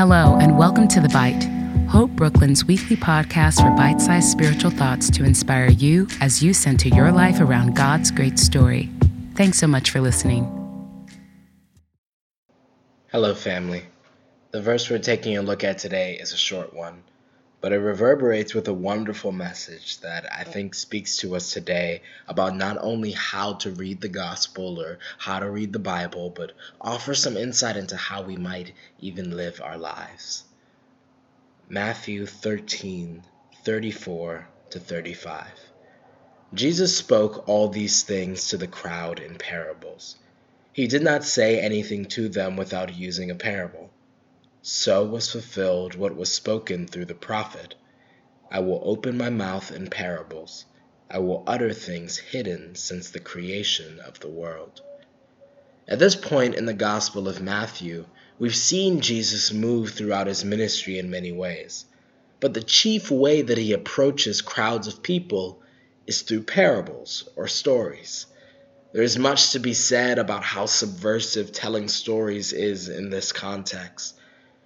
Hello, and welcome to The Bite, Hope Brooklyn's weekly podcast for bite sized spiritual thoughts to inspire you as you center your life around God's great story. Thanks so much for listening. Hello, family. The verse we're taking a look at today is a short one, but it reverberates with a wonderful message that I think speaks to us today about not only how to read the gospel or how to read the Bible, but offers some insight into how we might even live our lives. Matthew 13 34 to 35. Jesus spoke all these things to the crowd in parables. He did not say anything to them without using a parable. So was fulfilled what was spoken through the prophet I will open my mouth in parables, I will utter things hidden since the creation of the world. At this point in the Gospel of Matthew, we've seen Jesus move throughout his ministry in many ways. But the chief way that he approaches crowds of people is through parables or stories. There is much to be said about how subversive telling stories is in this context.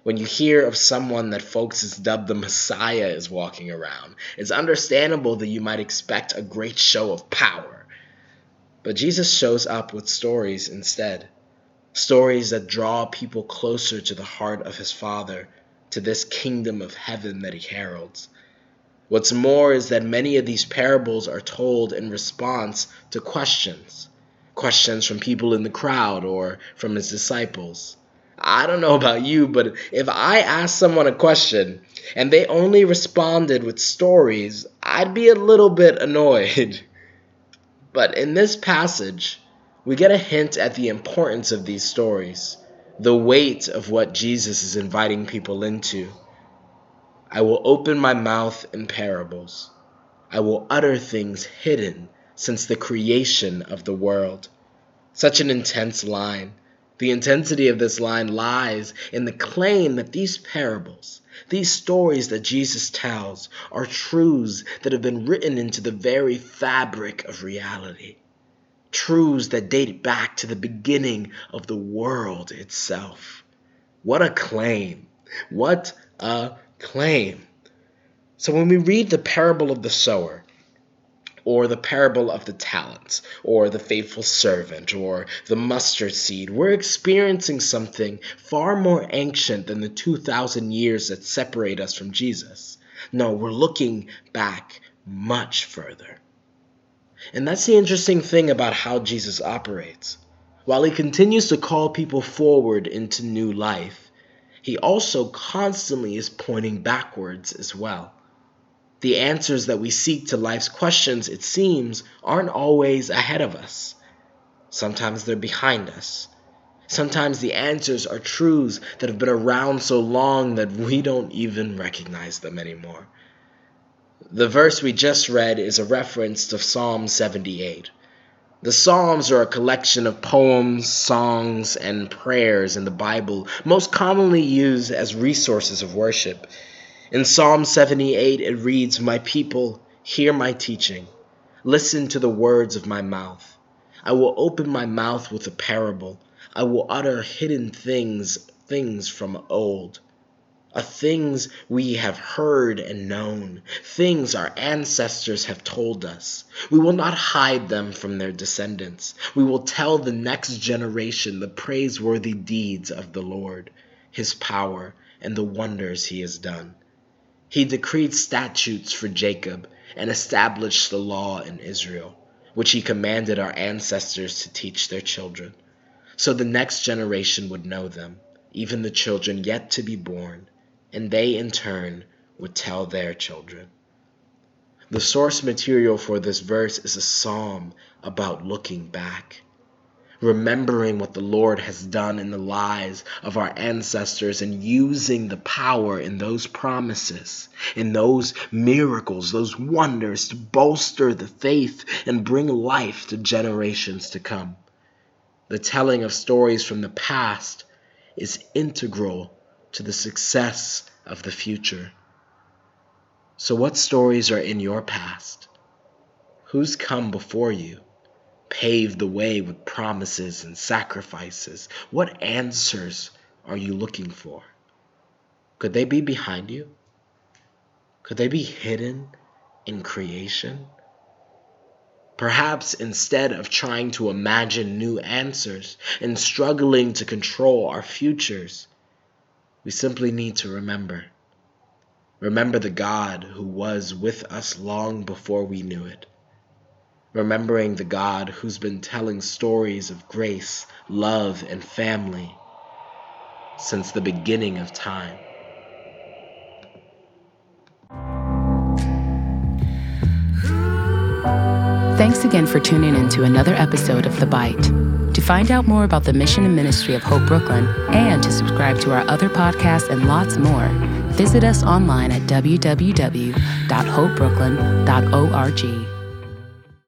When you hear of someone that folks has dubbed the Messiah is walking around, it's understandable that you might expect a great show of power. But Jesus shows up with stories instead. Stories that draw people closer to the heart of his Father, to this kingdom of heaven that he heralds. What's more is that many of these parables are told in response to questions questions from people in the crowd or from his disciples. I don't know about you, but if I asked someone a question and they only responded with stories, I'd be a little bit annoyed. but in this passage, we get a hint at the importance of these stories, the weight of what Jesus is inviting people into. I will open my mouth in parables. I will utter things hidden since the creation of the world. Such an intense line the intensity of this line lies in the claim that these parables, these stories that Jesus tells, are truths that have been written into the very fabric of reality. Truths that date back to the beginning of the world itself. What a claim! What a claim! So when we read the parable of the sower, or the parable of the talents, or the faithful servant, or the mustard seed. We're experiencing something far more ancient than the 2,000 years that separate us from Jesus. No, we're looking back much further. And that's the interesting thing about how Jesus operates. While he continues to call people forward into new life, he also constantly is pointing backwards as well. The answers that we seek to life's questions, it seems, aren't always ahead of us. Sometimes they're behind us. Sometimes the answers are truths that have been around so long that we don't even recognize them anymore. The verse we just read is a reference to Psalm 78. The Psalms are a collection of poems, songs, and prayers in the Bible, most commonly used as resources of worship. In Psalm 78, it reads, My people, hear my teaching. Listen to the words of my mouth. I will open my mouth with a parable. I will utter hidden things, things from old. A things we have heard and known, things our ancestors have told us. We will not hide them from their descendants. We will tell the next generation the praiseworthy deeds of the Lord, his power, and the wonders he has done. He decreed statutes for Jacob and established the law in Israel, which he commanded our ancestors to teach their children, so the next generation would know them, even the children yet to be born, and they in turn would tell their children. The source material for this verse is a psalm about looking back remembering what the Lord has done in the lives of our ancestors and using the power in those promises, in those miracles, those wonders to bolster the faith and bring life to generations to come. The telling of stories from the past is integral to the success of the future. So, what stories are in your past? Who's come before you? Paved the way with promises and sacrifices. What answers are you looking for? Could they be behind you? Could they be hidden in creation? Perhaps instead of trying to imagine new answers and struggling to control our futures, we simply need to remember. Remember the God who was with us long before we knew it. Remembering the God who's been telling stories of grace, love, and family since the beginning of time. Thanks again for tuning in to another episode of The Bite. To find out more about the mission and ministry of Hope Brooklyn and to subscribe to our other podcasts and lots more, visit us online at www.hopebrooklyn.org.